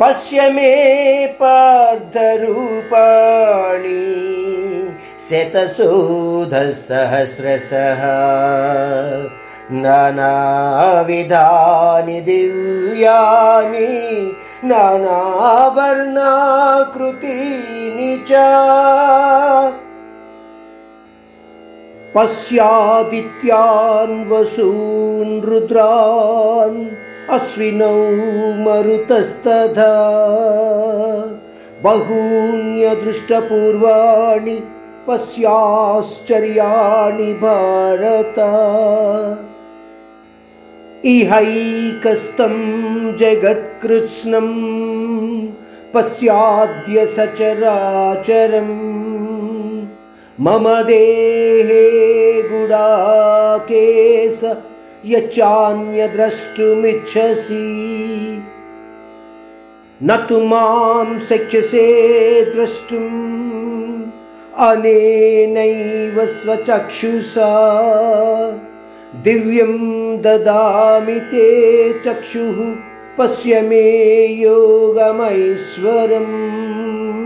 पश्य मे पार्थरूपाणि शतशोधसहस्रशः। नानाविधानि दिव्यानि नानावर्णाकृतीनि च। पश्यादित्यान् वसून् रुद्रान् अश्विनौ मरुतस्तथा। बहून्यदृष्टपूर्वाणि पश्याश्चर्याणि भारत। इहैकस्तं जगत्कृत्स्नम् पश्याद्य सचराचरम्। मम देहे गुडाकेश यच्चान्यद्रष्टुमिच्छसि। न तु मां शक्यसे द्रष्टुम्। अनेनैव स्वचक्षुषा। दिव्यं ददामि ते चक्षुः। पश्य मे योगमैश्वरम्